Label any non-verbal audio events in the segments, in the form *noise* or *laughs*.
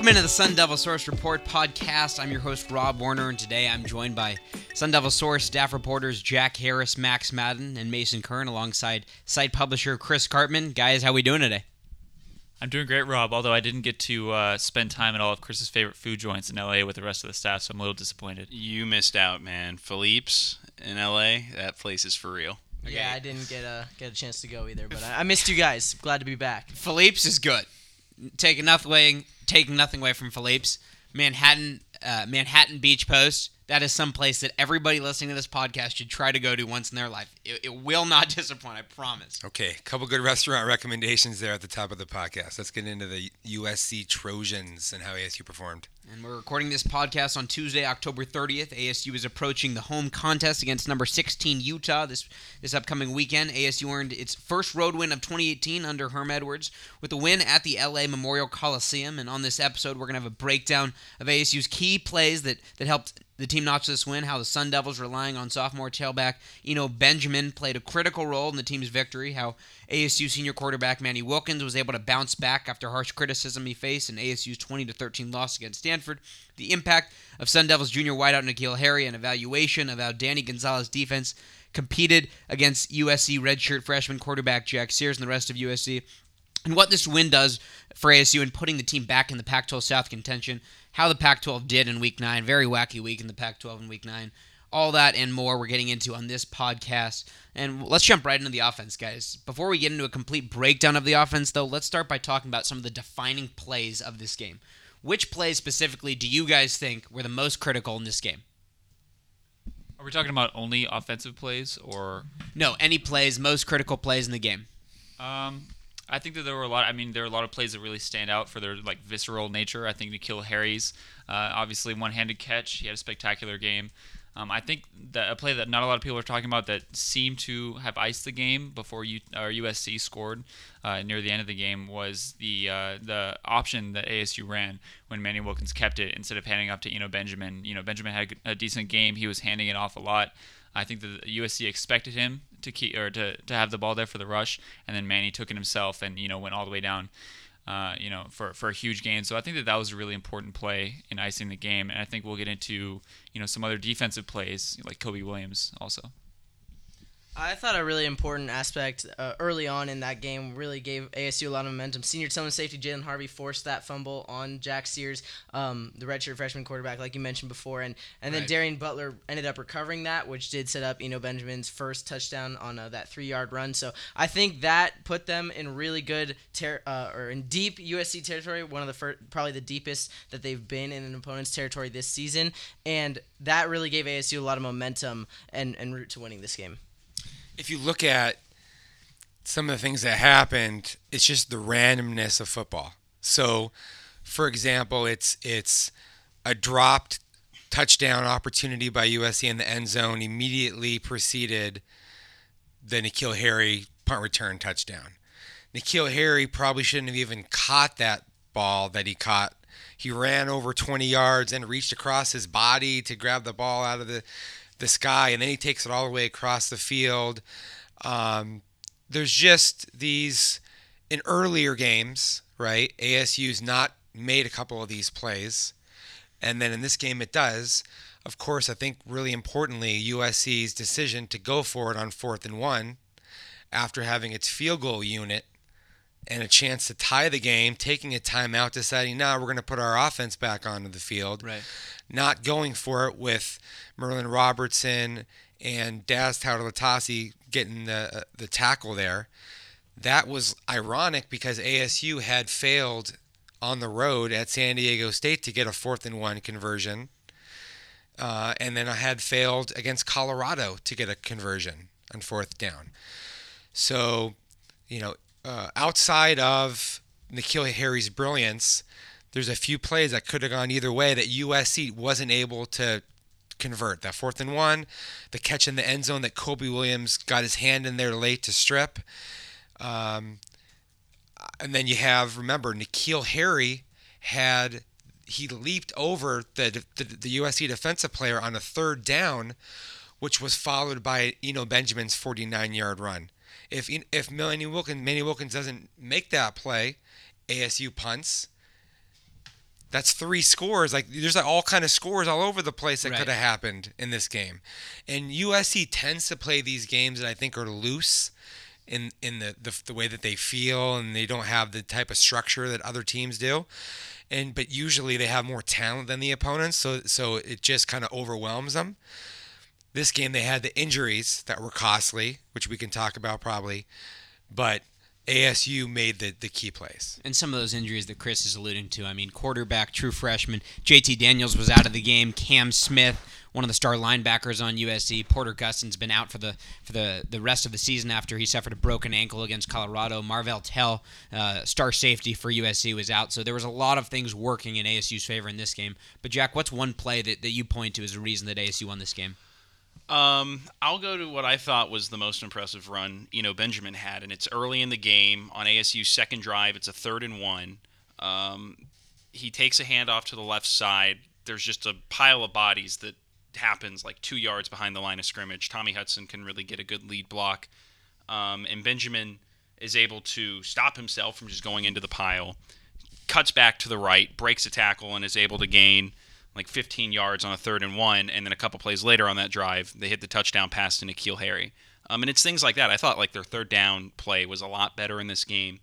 Welcome into the Sun Devil Source Report podcast. I'm your host, Rob Warner, and today I'm joined by Sun Devil Source staff reporters Jack Harris, Max Madden, and Mason Kern, alongside site publisher Chris Karpman. Guys, how we doing today? I'm doing great, Rob. Although I didn't get to uh, spend time at all of Chris's favorite food joints in LA with the rest of the staff, so I'm a little disappointed. You missed out, man. Philippe's in LA, that place is for real. Yeah, I didn't get a get a chance to go either, but I, I missed you guys. Glad to be back. Philippe's is good. Taking nothing away, taking nothing away from Philippe's. Manhattan, uh, Manhattan Beach Post. That is some place that everybody listening to this podcast should try to go to once in their life. It, it will not *laughs* disappoint, I promise. Okay, a couple good restaurant recommendations there at the top of the podcast. Let's get into the USC Trojans and how ASU performed. And we're recording this podcast on Tuesday, October 30th. ASU is approaching the home contest against number 16 Utah this this upcoming weekend. ASU earned its first road win of 2018 under Herm Edwards with a win at the LA Memorial Coliseum. And on this episode, we're going to have a breakdown of ASU's key plays that that helped the team notch this win, how the Sun Devils relying on sophomore tailback Eno Benjamin played a critical role in the team's victory, how ASU senior quarterback Manny Wilkins was able to bounce back after harsh criticism he faced in ASU's 20 13 loss against Stanford, the impact of Sun Devils junior wideout N'Keal Harry, and evaluation of how Danny Gonzales defense competed against USC redshirt freshman quarterback Jack Sears and the rest of USC, and what this win does for ASU in putting the team back in the Pac 12 South contention, how the Pac 12 did in week nine, very wacky week in the Pac 12 in week nine. All that and more we're getting into on this podcast. And let's jump right into the offense, guys. Before we get into a complete breakdown of the offense, though, let's start by talking about some of the defining plays of this game. Which plays specifically do you guys think were the most critical in this game? Are we talking about only offensive plays or? No, any plays, most critical plays in the game. Um, I think that there were a lot. I mean, there are a lot of plays that really stand out for their like visceral nature. I think N'Keal Harry's uh, obviously one-handed catch. He had a spectacular game. Um, I think that a play that not a lot of people are talking about that seemed to have iced the game before U- or USC scored uh, near the end of the game was the uh, the option that ASU ran when Manny Wilkins kept it instead of handing off to Eno Benjamin. You know, Benjamin had a, decent game. He was handing it off a lot. I think that USC expected him to keep or to, to have the ball there for the rush, and then Manny took it himself and you know went all the way down. Uh, you know, for, for a huge gain. So I think that that was a really important play in icing the game, and I think we'll get into you know some other defensive plays like Kobe Williams also. I thought a really important aspect uh, early on in that game really gave ASU a lot of momentum. Senior Tillman safety Jalen Harvey forced that fumble on Jack Sears, um, the redshirt freshman quarterback, like you mentioned before, and and then Right. Darien Butler ended up recovering that, which did set up Eno Benjamin's first touchdown on uh, that three-yard run. So I think that put them in really good ter- uh, or in deep USC territory, one of the fir- probably the deepest that they've been in an opponent's territory this season, and that really gave ASU a lot of momentum and and route to winning this game. If you look at some of the things that happened, it's just the randomness of football. So, for example, it's it's a dropped touchdown opportunity by USC in the end zone immediately preceded the N'Keal Harry punt return touchdown. N'Keal Harry probably shouldn't have even caught that ball that he caught. He ran over 20 yards and reached across his body to grab the ball out of the, the sky, and then he takes it all the way across the field. Um, there's just these in earlier games, right? ASU's not made a couple of these plays, and then in this game it does. Of course, I think really importantly, USC's decision to go for it on fourth and one after having its field goal unit and a chance to tie the game, taking a timeout, deciding now we're going to put our offense back onto the field, Right. not going for it with Merlin Robertson and Daz Taulatasi getting the the tackle there. That was ironic because ASU had failed on the road at San Diego State to get a fourth and one conversion, uh, and then I had failed against Colorado to get a conversion on fourth down. So, you know, uh, outside of N'Keal Harry's brilliance, there's a few plays that could have gone either way that USC wasn't able to convert. That fourth and one, the catch in the end zone that Kobe Williams got his hand in there late to strip. Um, and then you have, remember, N'Keal Harry had, he leaped over the, the, the USC defensive player on a third down, which was followed by Eno Benjamin's 49 yard run. If if Manny Wilkins, Manny Wilkins doesn't make that play, ASU punts. That's three scores. Like there's like all kind of scores all over the place that Right. could have happened in this game. And USC tends to play these games that I think are loose in in the, the the way that they feel and they don't have the type of structure that other teams do. And but usually they have more talent than the opponents, so so it just kind of overwhelms them. This game they had the injuries that were costly, which we can talk about probably, but ASU made the the key plays. And some of those injuries that Chris is alluding to. I mean, quarterback, true freshman, JT Daniels was out of the game. Cam Smith, one of the star linebackers on USC. Porter Gustin's been out for the for the, the rest of the season after he suffered a broken ankle against Colorado. Marvell Tell, uh, star safety for USC, was out. So there was a lot of things working in ASU's favor in this game. But Jack, what's one play that, that you point to as a reason that ASU won this game? Um, I'll go to what I thought was the most impressive run, you know, Benjamin had, and it's early in the game on ASU's second drive. It's a third and one. Um, he takes a handoff to the left side. There's just a pile of bodies that happens like two yards behind the line of scrimmage. Tommy Hudson can really get a good lead block, um, and Benjamin is able to stop himself from just going into the pile. Cuts back to the right, breaks a tackle, and is able to gain like 15 yards on a third and one, and then a couple plays later on that drive, they hit the touchdown pass to N'Keal Harry. Um, and it's things like that. I thought like their third down play was a lot better in this game.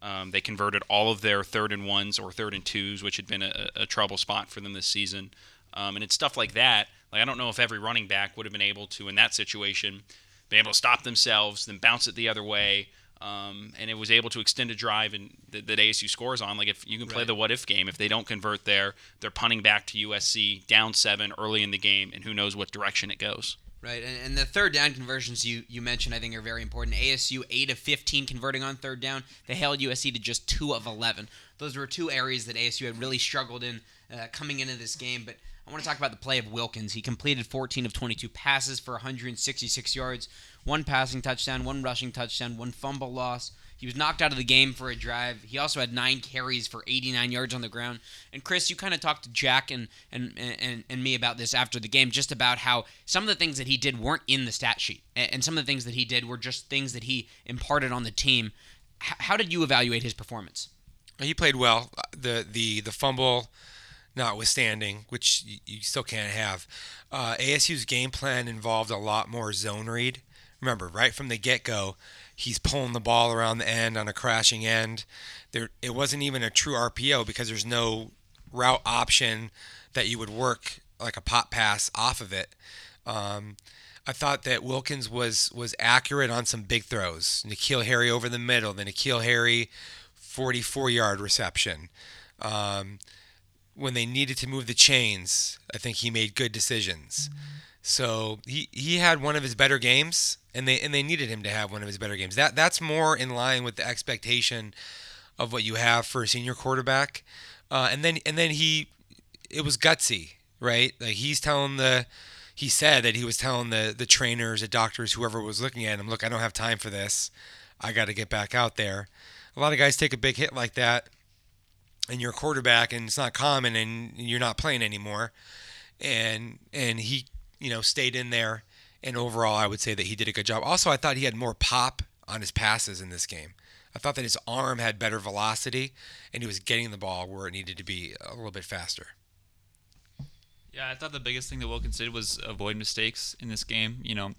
Um, they converted all of their third and ones or third and twos, which had been a, a trouble spot for them this season. Um, and it's stuff like that. Like I don't know if every running back would have been able to in that situation, been able to stop themselves, then bounce it the other way, um, and it was able to extend a drive and that, that ASU scores on. Like if you can play Right. the what if game, if they don't convert there, they're punting back to USC down seven early in the game, and who knows what direction it goes. Right, and, and the third down conversions you, you mentioned I think are very important. ASU eight of fifteen converting on third down. They held USC to just two of eleven. Those were two areas that ASU had really struggled in uh, coming into this game. But I want to talk about the play of Wilkins. He completed 14 of 22 passes for 166 yards, one passing touchdown, one rushing touchdown, one fumble loss. He was knocked out of the game for a drive. He also had nine carries for 89 yards on the ground. And Chris, you kind of talked to Jack and, and and and me about this after the game, just about how some of the things that he did weren't in the stat sheet, and some of the things that he did were just things that he imparted on the team. How did you evaluate his performance? He played well. Uh, the the the fumble, notwithstanding, which you, still can't have. Uh, ASU's game plan involved a lot more zone read. Remember, right from the get go, he's pulling the ball around the end on a crashing end. There, it wasn't even a true RPO because there's no route option that you would work like a pop pass off of it. Um, I thought that Wilkins was was accurate on some big throws. N'Keal Harry over the middle, the N'Keal Harry 44 yard reception. Um, when they needed to move the chains, I think he made good decisions. So he, he had one of his better games, and they and they needed him to have one of his better games. That that's more in line with the expectation of what you have for a senior quarterback. Uh, and then and then he, it was gutsy, right? Like he's telling the, he said that he was telling the the trainers, the doctors, whoever was looking at him, look, I don't have time for this. I got to get back out there. A lot of guys take a big hit like that, and you're a quarterback, and it's not common, and you're not playing anymore. And and he, you know, stayed in there. And overall, I would say that he did a good job. Also, I thought he had more pop on his passes in this game. I thought that his arm had better velocity, and he was getting the ball where it needed to be a little bit faster. Yeah, I thought the biggest thing that Wilkins did was avoid mistakes in this game. You know,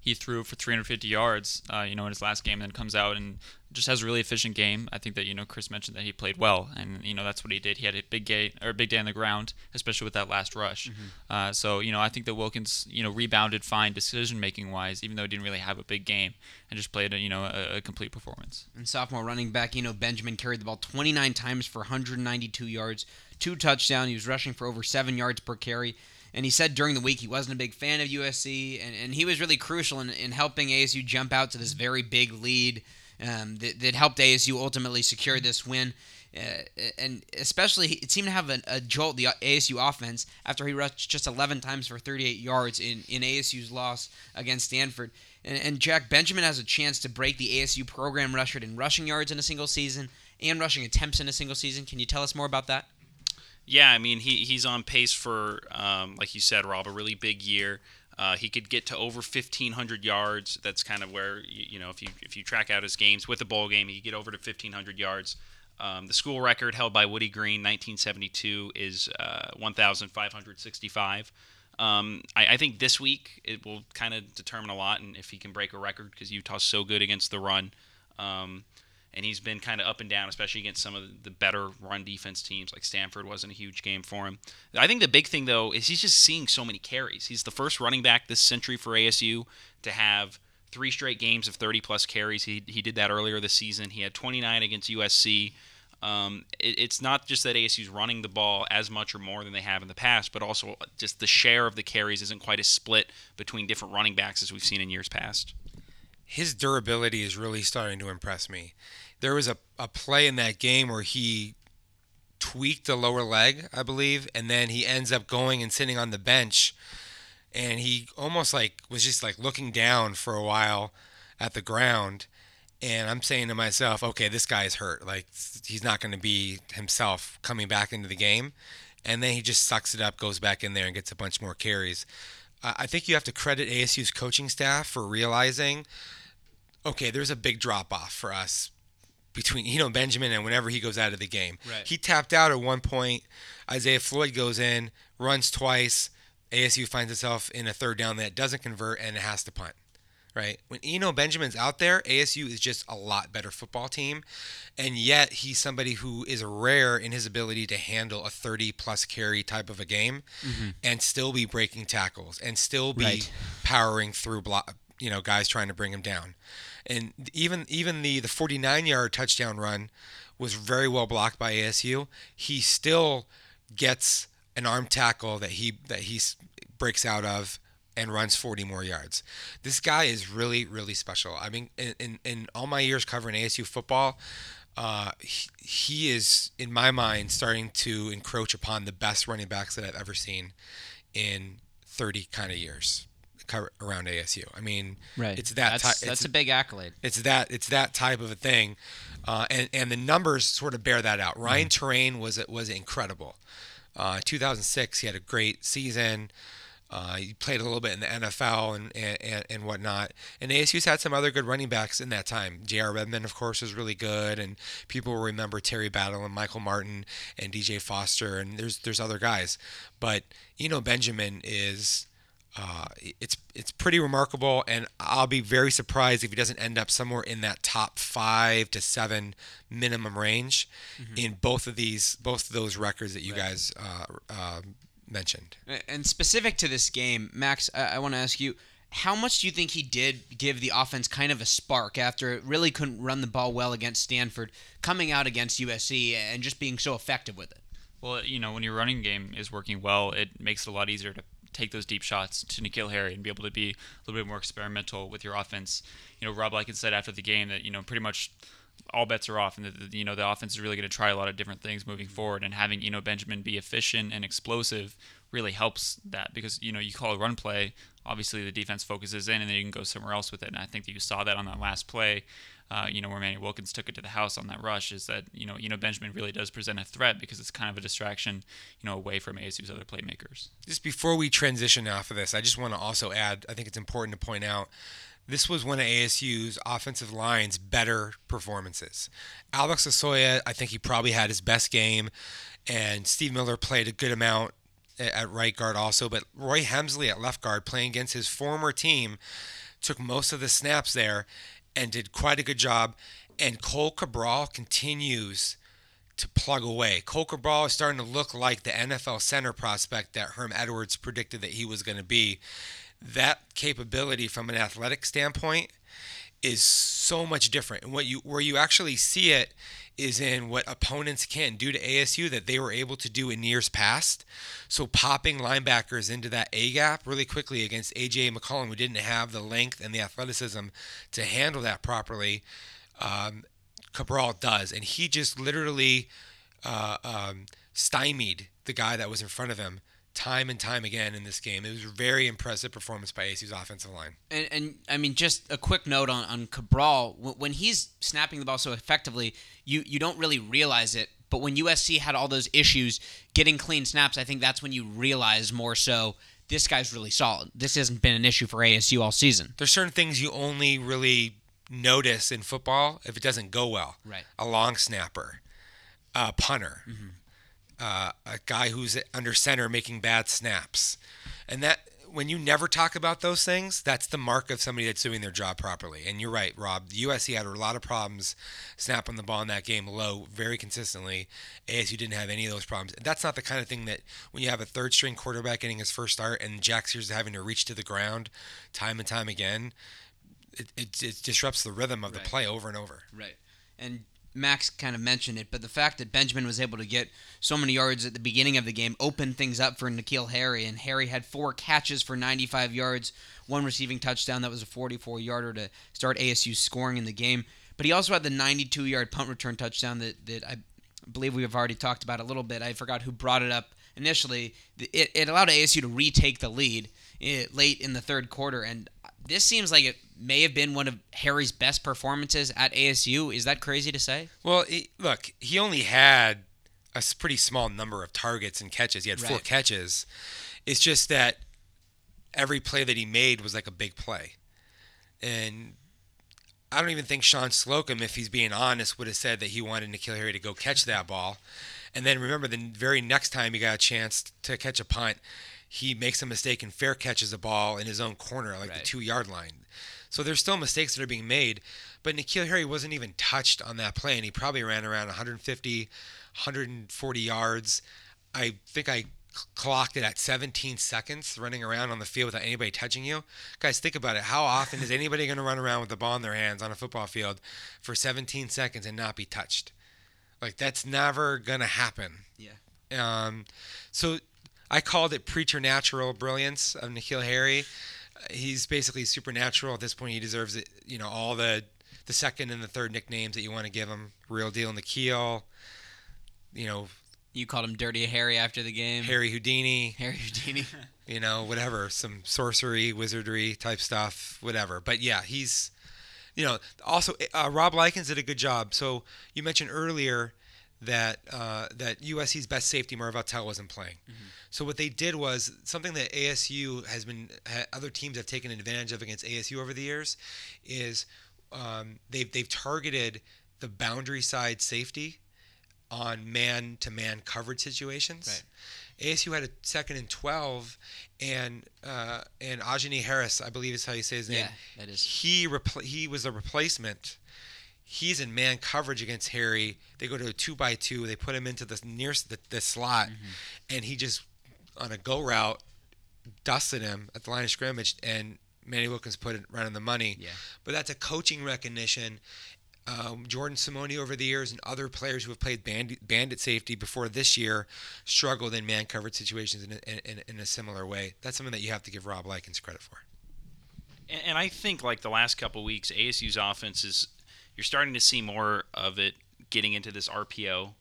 he threw for 350 yards, uh, you know, in his last game, then comes out and just has a really efficient game. I think that you know Chris mentioned that he played well, and you know that's what he did. He had a big day or a big day on the ground, especially with that last rush. Uh, so you know I think that Wilkins you know rebounded fine decision making wise, even though he didn't really have a big game and just played a you know a, a complete performance. And sophomore running back, you know, Benjamin carried the ball 29 times for 192 yards, two touchdowns. He was rushing for over seven yards per carry. And he said during the week he wasn't a big fan of USC, and, and he was really crucial in, in helping ASU jump out to this very big lead um, that, that helped ASU ultimately secure this win. Uh, and especially, it seemed to have a, a jolt, the ASU offense, after he rushed just 11 times for 38 yards in, in ASU's loss against Stanford. And, and Jack Benjamin has a chance to break the ASU program record in rushing yards in a single season and rushing attempts in a single season. Can you tell us more about that? Yeah, I mean he he's on pace for um, like you said, Rob, a really big year. Uh, he could get to over 1,500 yards. That's kind of where you, you know if you if you track out his games with the bowl game, he could get over to 1,500 yards. Um, the school record held by Woody Green, 1972, is uh, 1,565. Um, I, I think this week it will kind of determine a lot, and if he can break a record because Utah's so good against the run. Um, and he's been kind of up and down, especially against some of the better run defense teams. Like Stanford wasn't a huge game for him. I think the big thing though is he's just seeing so many carries. He's the first running back this century for ASU to have three straight games of 30 plus carries. He he did that earlier this season. He had 29 against USC. Um, it, it's not just that ASU's running the ball as much or more than they have in the past, but also just the share of the carries isn't quite as split between different running backs as we've seen in years past. His durability is really starting to impress me. There was a, a play in that game where he tweaked the lower leg, I believe, and then he ends up going and sitting on the bench and he almost like was just like looking down for a while at the ground and I'm saying to myself, okay, this guy is hurt. Like he's not going to be himself coming back into the game. And then he just sucks it up, goes back in there, and gets a bunch more carries. I think you have to credit ASU's coaching staff for realizing, okay, there's a big drop off for us between you know Benjamin and whenever he goes out of the game. Right. He tapped out at one point. Isaiah Floyd goes in, runs twice. ASU finds itself in a third down that doesn't convert and it has to punt right? When Eno Benjamin's out there, ASU is just a lot better football team. And yet he's somebody who is rare in his ability to handle a 30 plus carry type of a game mm-hmm. and still be breaking tackles and still be right. powering through block, you know, guys trying to bring him down. And even even the the 49 yard touchdown run was very well blocked by ASU. He still gets an arm tackle that he that he breaks out of and runs 40 more yards. This guy is really, really special. I mean, in, in, in all my years covering ASU football, uh, he, he, is, in my mind, starting to encroach upon the best running backs that I've ever seen in 30 kind of years around ASU. I mean, right. it's that that's, ty- that's it's, a big accolade. It's that it's that type of a thing, uh, and and the numbers sort of bear that out. Ryan mm. Torain was was incredible. Uh, 2006, he had a great season. Uh, he played a little bit in the NFL and, and, and whatnot. And ASU's had some other good running backs in that time. J.R. Redmond, of course, was really good, and people will remember Terry Battle and Michael Martin and DJ Foster, and there's there's other guys. But Eno Benjamin is uh, it's it's pretty remarkable, and I'll be very surprised if he doesn't end up somewhere in that top five to seven minimum range mm-hmm. in both of these both of those records that you right. guys uh, uh, mentioned. And specific to this game, Max, I, I want to ask you. How much do you think he did give the offense kind of a spark after it really couldn't run the ball well against Stanford, coming out against USC and just being so effective with it? Well, you know, when your running game is working well, it makes it a lot easier to take those deep shots to N'Keal Harry and be able to be a little bit more experimental with your offense. You know, Rob Likens said after the game that you know pretty much all bets are off, and that you know the offense is really going to try a lot of different things moving mm-hmm. forward. And having you know Benjamin be efficient and explosive really helps that because you know you call a run play, obviously the defense focuses in, and then you can go somewhere else with it. And I think that you saw that on that last play. Uh, you know, where Manny Wilkins took it to the house on that rush is that, you know, Eno Benjamin really does present a threat because it's kind of a distraction, you know, away from ASU's other playmakers. Just before we transition off of this, I just want to also add, I think it's important to point out this was one of ASU's offensive line's better performances. Alex Losoya, I think he probably had his best game, and Steve Miller played a good amount at right guard also, but Roy Hemsley at left guard playing against his former team took most of the snaps there and did quite a good job. And Cohl Cabral continues to plug away. Cohl Cabral is starting to look like the NFL center prospect that Herm Edwards predicted that he was going to be that capability from an athletic standpoint is so much different. And what you where you actually see it is in what opponents can do to ASU that they were able to do in years past. So popping linebackers into that A gap really quickly against AJ McCollum, who didn't have the length and the athleticism to handle that properly. Um, Cabral does, and he just literally uh, um, stymied the guy that was in front of him time and time again in this game. It was a very impressive performance by ASU's offensive line. And, and I mean, just a quick note on, on Cabral. When he's snapping the ball so effectively, you, you don't really realize it. But when USC had all those issues getting clean snaps, I think that's when you realize more so this guy's really solid. This hasn't been an issue for ASU all season. There's certain things you only really notice in football if it doesn't go well. Right. A long snapper a punter, mm-hmm. Uh, a guy who's under center making bad snaps, and that when you never talk about those things, that's the mark of somebody that's doing their job properly. And you're right, Rob. The USC had a lot of problems snapping the ball in that game low very consistently. ASU didn't have any of those problems. That's not the kind of thing that when you have a third string quarterback getting his first start and Jack Sears having to reach to the ground time and time again, it, it, it disrupts the rhythm of the play over and over. Right. And Max kind of mentioned it, but the fact that Benjamin was able to get so many yards at the beginning of the game opened things up for N'Keal Harry, and Harry had four catches for 95 yards, one receiving touchdown that was a 44 yarder to start ASU scoring in the game. But he also had the 92 yard punt return touchdown that, that I believe we have already talked about a little bit. I forgot who brought it up initially. It, it allowed ASU to retake the lead eh, late in the third quarter, and this seems like it may have been one of Harry's best performances at ASU. Is that crazy to say? Well, he, look, he only had a pretty small number of targets and catches. He had four Right. catches. It's just that every play that he made was like a big play. And I don't even think Shawn Slocum, if he's being honest, would have said that he wanted N'Keal Harry to go catch that ball. And then remember, the very next time he got a chance to catch a punt, he makes a mistake and fair catches a ball in his own corner, like the two yard line. So there's still mistakes that are being made. But N'Keal Harry wasn't even touched on that play, and he probably ran around 150, 140 yards. I think I clocked it at 17 seconds running around on the field without anybody touching you. Guys, think about it. How often is anybody going to run around with the ball in their hands on a football field for 17 seconds and not be touched? Like that's never going to happen. Yeah. Um, so I called it preternatural brilliance of N'Keal Harry. He's basically supernatural at this point. He deserves it. You know all the the second and the third nicknames that you want to give him. Real deal in the N'Keal. You know You called him Dirty Harry after the game. Harry Houdini. Harry Houdini. *laughs* you know, whatever, some sorcery, wizardry type stuff, whatever. But yeah, he's, you know, also uh, Rob Likens did a good job. So you mentioned earlier that uh, that USC's best safety Marvell wasn't playing. So what they did was something that ASU has been ha, other teams have taken advantage of against ASU over the years is um, they've they've targeted the boundary side safety on man to man coverage situations. ASU had a second and twelve, and uh, and Ajene Harris, I believe is how you say his name. Yeah, that is. He repl- he was a replacement. He's in man coverage against Harry. They go to a two by two. They put him into the near the, the slot, Mm-hmm. and he just on a go route dusted him at the line of scrimmage, and Manny Wilkins put it right on the money. Yeah. But that's a coaching recognition. Um, Jordan Simone over the years and other players who have played bandit, bandit safety before this year struggled in man coverage situations in a, in, in a similar way. That's something that you have to give Rob Likens credit for. And, and I think like the last couple weeks, ASU's offense is you're starting to see more of it getting into this RPO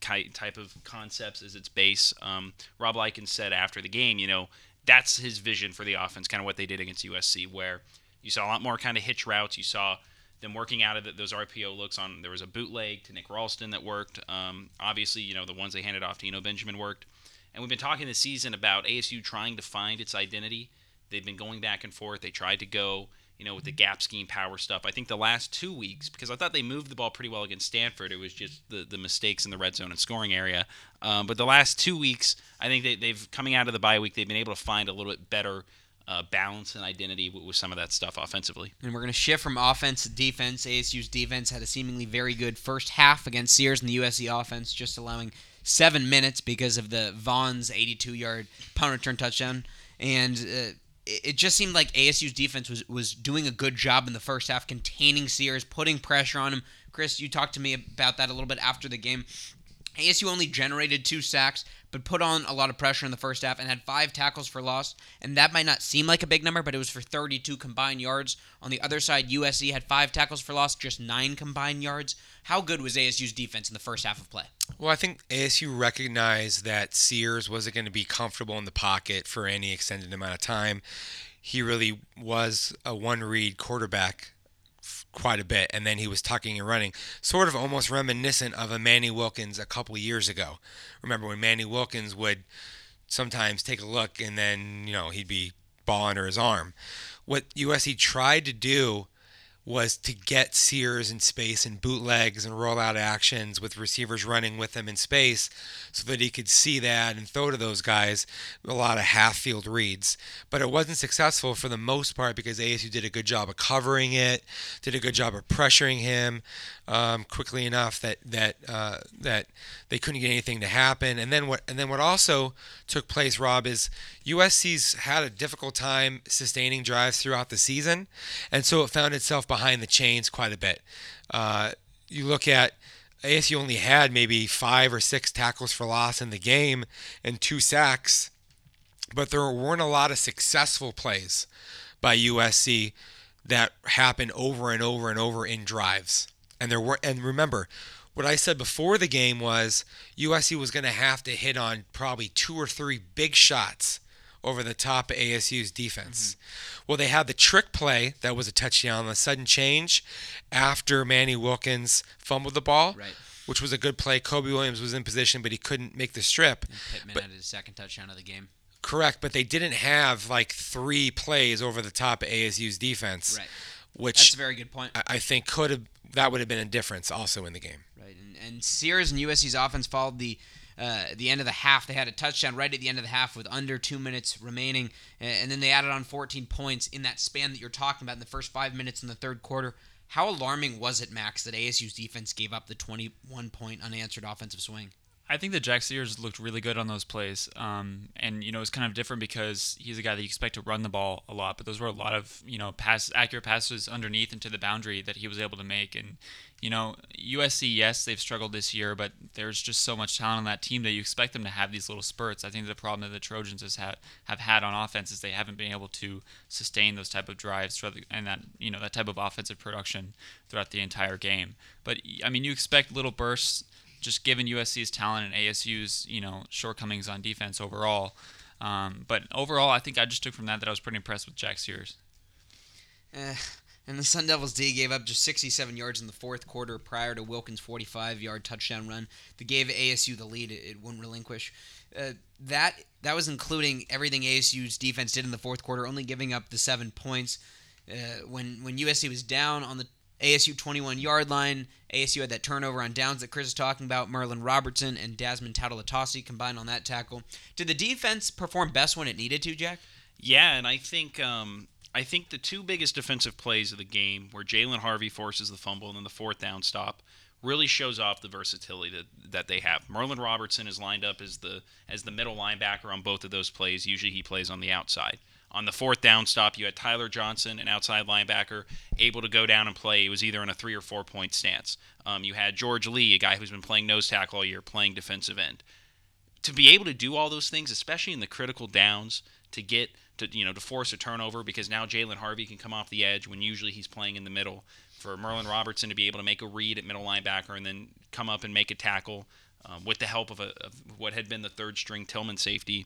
type of concepts as its base. Um, Rob Likens said after the game, you know, that's his vision for the offense, kind of what they did against USC, where you saw a lot more kind of hitch routes. You saw them working out of the, those RPO looks on. There was a bootleg to Nick Ralston that worked. Um, obviously, you know, the ones they handed off to Eno Benjamin worked. And we've been talking this season about ASU trying to find its identity. They've been going back and forth. They tried to go, you know, with the gap scheme power stuff. I think the last two weeks, because I thought they moved the ball pretty well against Stanford, it was just the, the mistakes in the red zone and scoring area. Um, but the last two weeks, I think they, they've coming out of the bye week, they've been able to find a little bit better uh, balance and identity with, with some of that stuff offensively. And we're going to shift from offense to defense. ASU's defense had a seemingly very good first half against Sears and the USC offense, just allowing seven minutes because of the Vaughn's 82 yard punt return touchdown. And uh, it just seemed like ASU's defense was, was doing a good job in the first half, containing Sears, putting pressure on him. Chris, you talked to me about that a little bit after the game. ASU only generated two sacks, but put on a lot of pressure in the first half and had five tackles for loss. And that might not seem like a big number, but it was for 32 combined yards. On the other side, USC had five tackles for loss, just nine combined yards. How good was ASU's defense in the first half of play? Well, I think ASU recognized that Sears wasn't going to be comfortable in the pocket for any extended amount of time. He really was a one read quarterback quite a bit, and then he was tucking and running, sort of almost reminiscent of a Manny Wilkins a couple years ago. Remember when Manny Wilkins would sometimes take a look and then, you know, he'd be ball under his arm. What USC tried to do was to get Sears in space and bootlegs and rollout actions with receivers running with him in space so that he could see that and throw to those guys a lot of half field reads. But it wasn't successful for the most part because ASU did a good job of covering it, did a good job of pressuring him um, quickly enough that that uh, that they couldn't get anything to happen. And then what and then what also took place, Rob, is USC's had a difficult time sustaining drives throughout the season, and so it found itself behind the chains quite a bit. Uh, you look at ASU only had maybe five or six tackles for loss in the game and two sacks, but there weren't a lot of successful plays by USC that happened over and over and over in drives. And there were and remember, what I said before the game was USC was going to have to hit on probably two or three big shots over the top ASU's defense. Mm-hmm. Well, they had the trick play that was a touchdown, a sudden change after Manny Wilkins fumbled the ball. Right. Which was a good play. Kobe Williams was in position, but he couldn't make the strip. And Pittman but, had his second touchdown of the game. Correct, but they didn't have like three plays over the top of ASU's defense. Right. Which That's a very good point. I, I think could have that would have been a difference also in the game. Right, and, and Sears and USC's offense followed the uh, the end of the half. They had a touchdown right at the end of the half with under two minutes remaining, and then they added on 14 points in that span that you're talking about in the first five minutes in the third quarter. How alarming was it, Max, that ASU's defense gave up the 21 point unanswered offensive swing? I think that Jack Sears looked really good on those plays, um, and you know it's kind of different because he's a guy that you expect to run the ball a lot, but those were a lot of you know pass accurate passes underneath into the boundary that he was able to make, and you know USC yes they've struggled this year, but there's just so much talent on that team that you expect them to have these little spurts. I think the problem that the Trojans has have had on offense is they haven't been able to sustain those type of drives and that you know that type of offensive production throughout the entire game. But I mean you expect little bursts just given USC's talent and ASU's you know shortcomings on defense overall. Um, but overall, I think I just took from that that I was pretty impressed with Jack Sears. Eh, and the Sun Devils D gave up just 67 yards in the fourth quarter prior to Wilkins' 45-yard touchdown run that gave ASU the lead. It, it wouldn't relinquish. Uh, that that was including everything ASU's defense did in the fourth quarter, only giving up the seven points. Uh, when when USC was down on the ASU 21 yard line. ASU had that turnover on downs that Chris is talking about. Merlin Robertson and Dasmond Tautalatasi combined on that tackle. Did the defense perform best when it needed to, Jack? Yeah, and I think um, I think the two biggest defensive plays of the game where Jalen Harvey forces the fumble and then the fourth down stop really shows off the versatility that, that they have. Merlin Robertson is lined up as the as the middle linebacker on both of those plays. Usually he plays on the outside. On the fourth down stop, you had Tyler Johnson, an outside linebacker, able to go down and play. He was either in a three or four point stance. Um, you had George Lee, a guy who's been playing nose tackle all year, playing defensive end. To be able to do all those things, especially in the critical downs, to get to you know to force a turnover because now Jalen Harvey can come off the edge when usually he's playing in the middle. For Merlin Robertson to be able to make a read at middle linebacker and then come up and make a tackle um, with the help of, a, of what had been the third string Tillman safety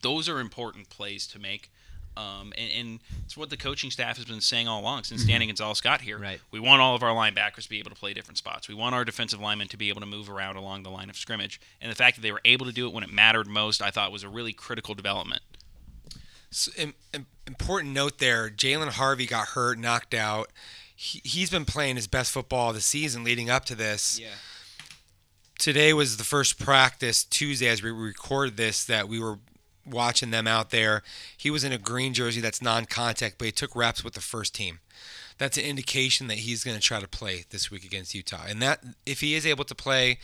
those are important plays to make. Um, and, and, it's what the coaching staff has been saying all along since Danny Gonzales got here. Right. We want all of our linebackers to be able to play different spots. We want our defensive linemen to be able to move around along the line of scrimmage. And the fact that they were able to do it when it mattered most, I thought was a really critical development. So, important note there: Jalen Harvey got hurt, knocked out. He, he's been playing his best football of the season leading up to this. Yeah. Today was the first practice Tuesday as we record this that we were watching them out there. He was in a green jersey that's non-contact, but he took reps with the first team. That's an indication that he's going to try to play this week against Utah. And that if he is able to play,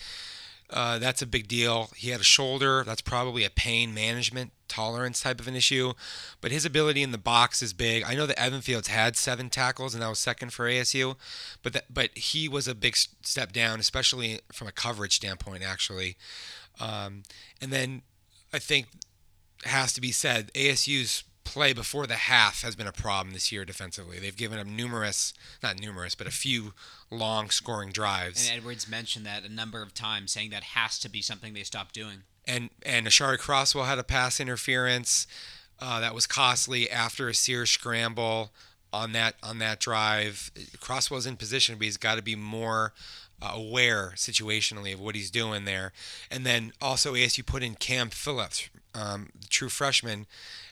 uh, that's a big deal. He had a shoulder. That's probably a pain management tolerance type of an issue. But his ability in the box is big. I know that Evan Fields had seven tackles and that was second for ASU, but that, but he was a big step down, especially from a coverage standpoint, actually. Um, and then I think has to be said, ASU's play before the half has been a problem this year defensively. They've given up numerous, not numerous, but a few long scoring drives. And Edwards mentioned that a number of times, saying that has to be something they stop doing. And and Aashari Crosswell had a pass interference uh, that was costly after a Sears scramble on that on that drive. Crosswell's in position, but he's got to be more uh, aware situationally of what he's doing there. And then also ASU put in Cam Phillips, um, the true freshman.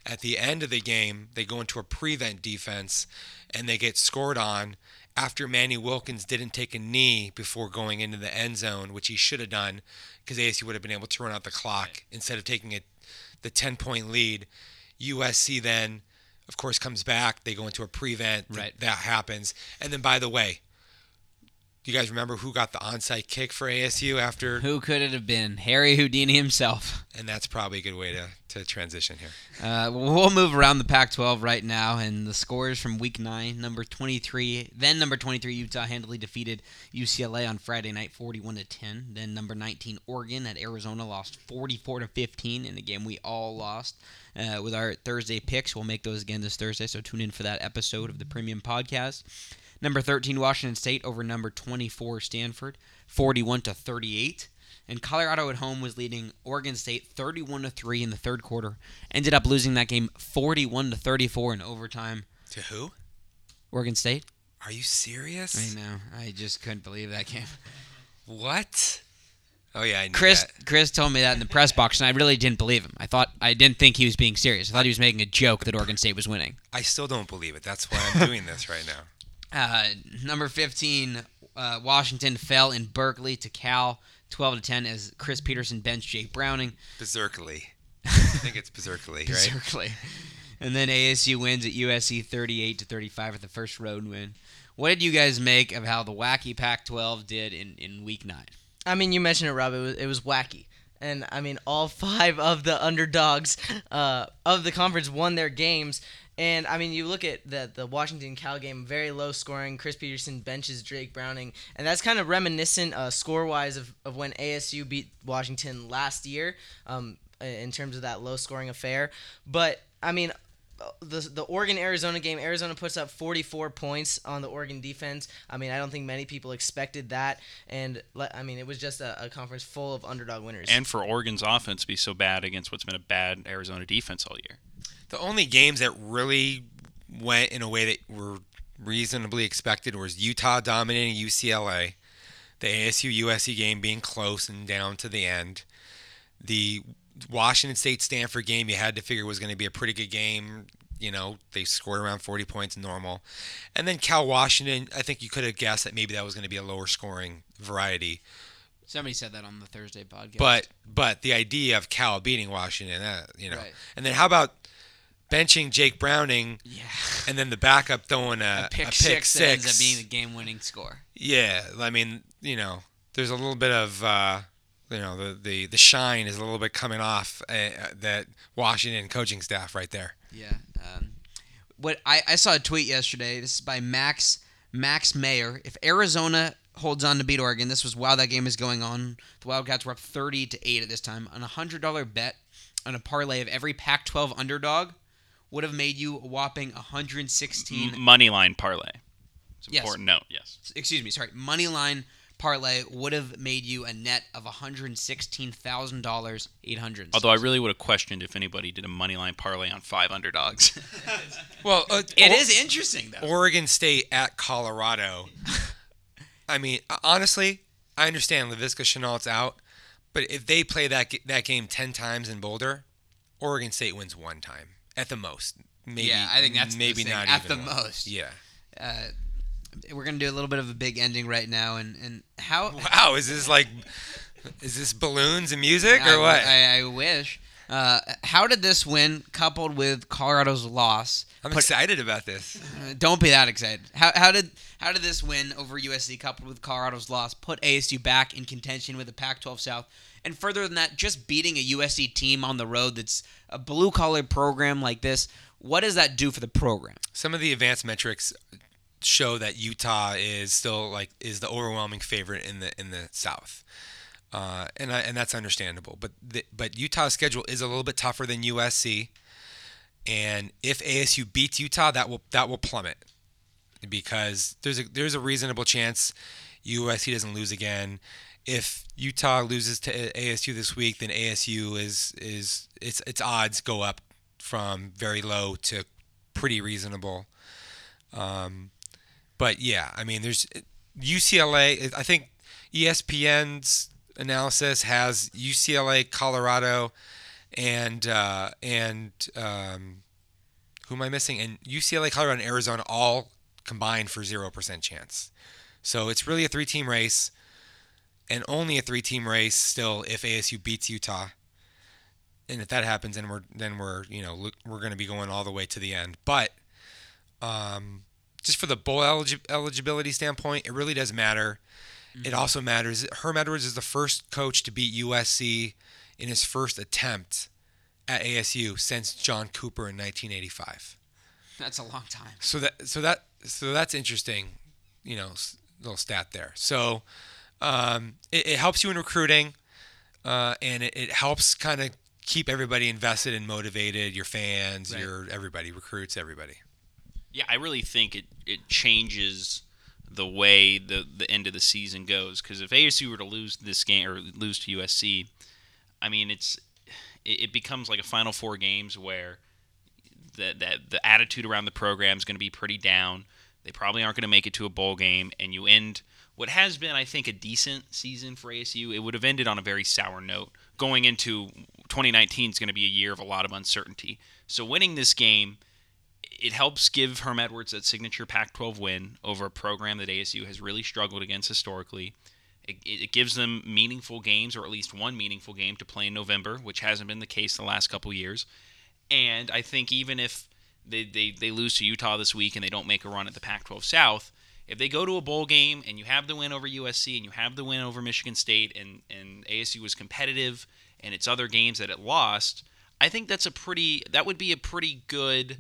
At the end of the game, they go into a prevent defense and they get scored on after Manny Wilkins didn't take a knee before going into the end zone, which he should have done because ASU would have been able to run out the clock instead of taking it the 10 point lead. USC then, of course, comes back. They go into a prevent. Right. That happens. And then, by the way, do you guys remember who got the onside kick for ASU after? Who could it have been? Harry Houdini himself. And that's probably a good way to, to transition here. Uh, we'll move around the Pac-12 right now, and the scores from Week Nine: number 23, then number 23 Utah handily defeated UCLA on Friday night, 41 to 10. Then number 19 Oregon at Arizona lost 44 to 15 in a game we all lost. Uh, with our Thursday picks, we'll make those again this Thursday, so tune in for that episode of the Premium Podcast. Number 13 Washington State over number 24 Stanford, 41 to 38. And Colorado at home was leading Oregon State 31 to 3 in the third quarter. Ended up losing that game 41 to 34 in overtime. To who? Oregon State? Are you serious? I know. I just couldn't believe that game. What? Oh yeah, I knew Chris that. Chris told me that in the press box and I really didn't believe him. I thought I didn't think he was being serious. I thought he was making a joke that Oregon State was winning. I still don't believe it. That's why I'm doing this right now. Uh, number 15, uh, Washington fell in Berkeley to Cal, 12 to 10 as Chris Petersen benched Jake Browning. Berserkly. I think it's Berserkly, right? Berserkly. And then ASU wins at USC 38 to 35 for the first road win. What did you guys make of how the wacky Pac-12 did in, in Week Nine? I mean, you mentioned it, Rob. It was, it was wacky. And I mean, all *laughs* five of the underdogs uh, of the conference won their games. And I mean, you look at the the Washington Cal game, very low scoring. Chris Petersen benches Jake Browning, and that's kind of reminiscent uh, score wise of, of when ASU beat Washington last year, um, in terms of that low scoring affair. But I mean, the the Oregon Arizona game, Arizona puts up 44 points on the Oregon defense. I mean, I don't think many people expected that, and I mean, it was just a, a conference full of underdog winners. And for Oregon's offense to be so bad against what's been a bad Arizona defense all year. The only games that really went in a way that were reasonably expected was Utah dominating UCLA, the ASU USC game being close and down to the end, the Washington State Stanford game you had to figure was going to be a pretty good game. You know, they scored around 40 points normal. And then Cal Washington, I think you could have guessed that maybe that was going to be a lower scoring variety. Somebody said that on the Thursday podcast. But but the idea of Cal beating Washington, uh, you know. Right. And then how about benching Jake Browning yeah, and then the backup throwing a, a pick, a six, six, that ends up being the game-winning score. yeah, I mean, you know, there's a little bit of, uh, you know, the, the, the shine is a little bit coming off uh, that Washington coaching staff right there. Yeah. Um, what I, I saw a tweet yesterday. This is by Max Max Mayer. If Arizona holds on to beat Oregon, this was while that game is going on. The Wildcats were up thirty to eight at this time. On a hundred dollar bet on a parlay of every Pac-12 underdog would have made you a whopping 116. M- money line parlay. It's an Yes. important note. Yes. excuse me, sorry, money line parlay would have made you a net of $116,000, 800. Although I really would have questioned if anybody did a money line parlay on five underdogs. *laughs* Well, uh, it Or- is interesting though. Oregon State at Colorado. *laughs* I mean, honestly, I understand Laviska Shenault's out, but if they play that that game ten times in Boulder, Oregon State wins one time at the most. Maybe, Yeah, I think that's maybe not at the one. most. Yeah. uh, we're gonna do a little bit of a big ending right now, and and how Wow, is this like, is this balloons and music I, or what? I, I wish. Uh, how did this win, coupled with Colorado's loss, I'm put- excited about this. uh, don't be that excited. How, how did how did this win over USC, coupled with Colorado's loss, put ASU back in contention with the Pac-12 South? And further than that, just beating a USC team on the road that's a blue collar program like this, what does that do for the program? Some of the advanced metrics show that Utah is still like is the overwhelming favorite in the in the South, uh, and I, and that's understandable. But the, but Utah's schedule is a little bit tougher than USC, and if ASU beats Utah, that will that will plummet because there's a there's a reasonable chance USC doesn't lose again. If Utah loses to ASU this week, then ASU is is its its odds go up from very low to pretty reasonable. Um, but yeah, I mean, there's UCLA. I think ESPN's analysis has UCLA, Colorado, and uh, and um, who am I missing? And UCLA, Colorado, and Arizona all combined for zero percent chance. So it's really a three-team race, and only a three-team race still if ASU beats Utah. And if that happens, then we're then we're you know we're going to be going all the way to the end. But um, just for the bowl eligi- eligibility standpoint, it really does matter. It also matters. Herm Edwards is the first coach to beat USC in his first attempt at ASU since John Cooper in 1985. That's a long time. So that so that so that's interesting, you know, little stat there. So um, it, it helps you in recruiting, uh, and it, it helps kind of keep everybody invested and motivated. Your fans, Right. your everybody recruits everybody. Yeah, I really think it, it changes the way the the end of the season goes. Because if ASU were to lose this game or lose to USC, I mean it's it, it becomes like a Final Four games where that the attitude around the program is going to be pretty down. They probably aren't going to make it to a bowl game, and you end what has been, I think, a decent season for ASU. It would have ended on a very sour note. Going into 2019 is going to be a year of a lot of uncertainty. So winning this game it helps give Herm Edwards that signature Pac-12 win over a program that ASU has really struggled against historically. It, it gives them meaningful games, or at least one meaningful game to play in November, which hasn't been the case the last couple years. And I think even if they, they, they lose to Utah this week and they don't make a run at the Pac-12 South, if they go to a bowl game and you have the win over USC and you have the win over Michigan State and, and ASU was competitive and its other games that it lost, I think that's a pretty that would be a pretty good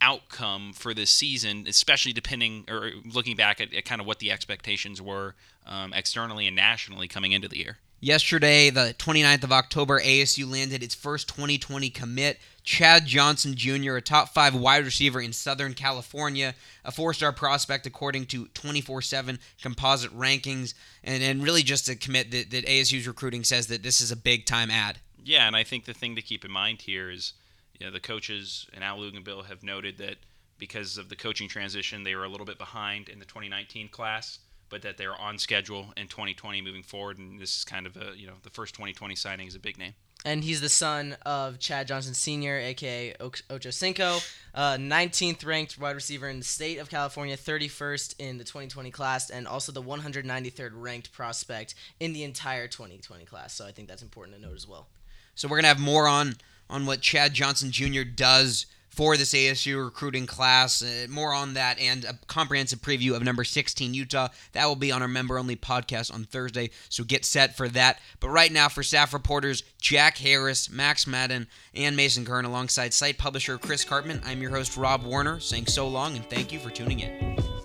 outcome for this season, especially depending or looking back at, at kind of what the expectations were um, externally and nationally coming into the year. Yesterday, the 29th of October, ASU landed its first 2020 commit, Chad Johnson Jr., a top five wide receiver in Southern California, a four star prospect according to 24 7 composite rankings, and, and really just a commit that, that ASU's recruiting says that this is a big time ad. Yeah, and I think the thing to keep in mind here is, you know, the coaches and Al Luginbill have noted that because of the coaching transition, they were a little bit behind in the 2019 class, but that they're on schedule in 2020 moving forward. And this is kind of a, you know, the first 2020 signing is a big name. and he's the son of Chad Johnson Sr., aka Ok- Ocho Cinco, uh, 19th ranked wide receiver in the state of California, 31st in the 2020 class, and also the 193rd ranked prospect in the entire 2020 class. So I think that's important to note as well. So we're gonna have more on on what Chad Johnson Jr. does for this ASU recruiting class. Uh, more on that and a comprehensive preview of number 16 Utah. That will be on our member only podcast on Thursday. So get set for that. But right now, for staff reporters Jack Harris, Max Madden, and Mason Kern, alongside site publisher Chris Karpman, I'm your host Rob Warner, saying so long and thank you for tuning in.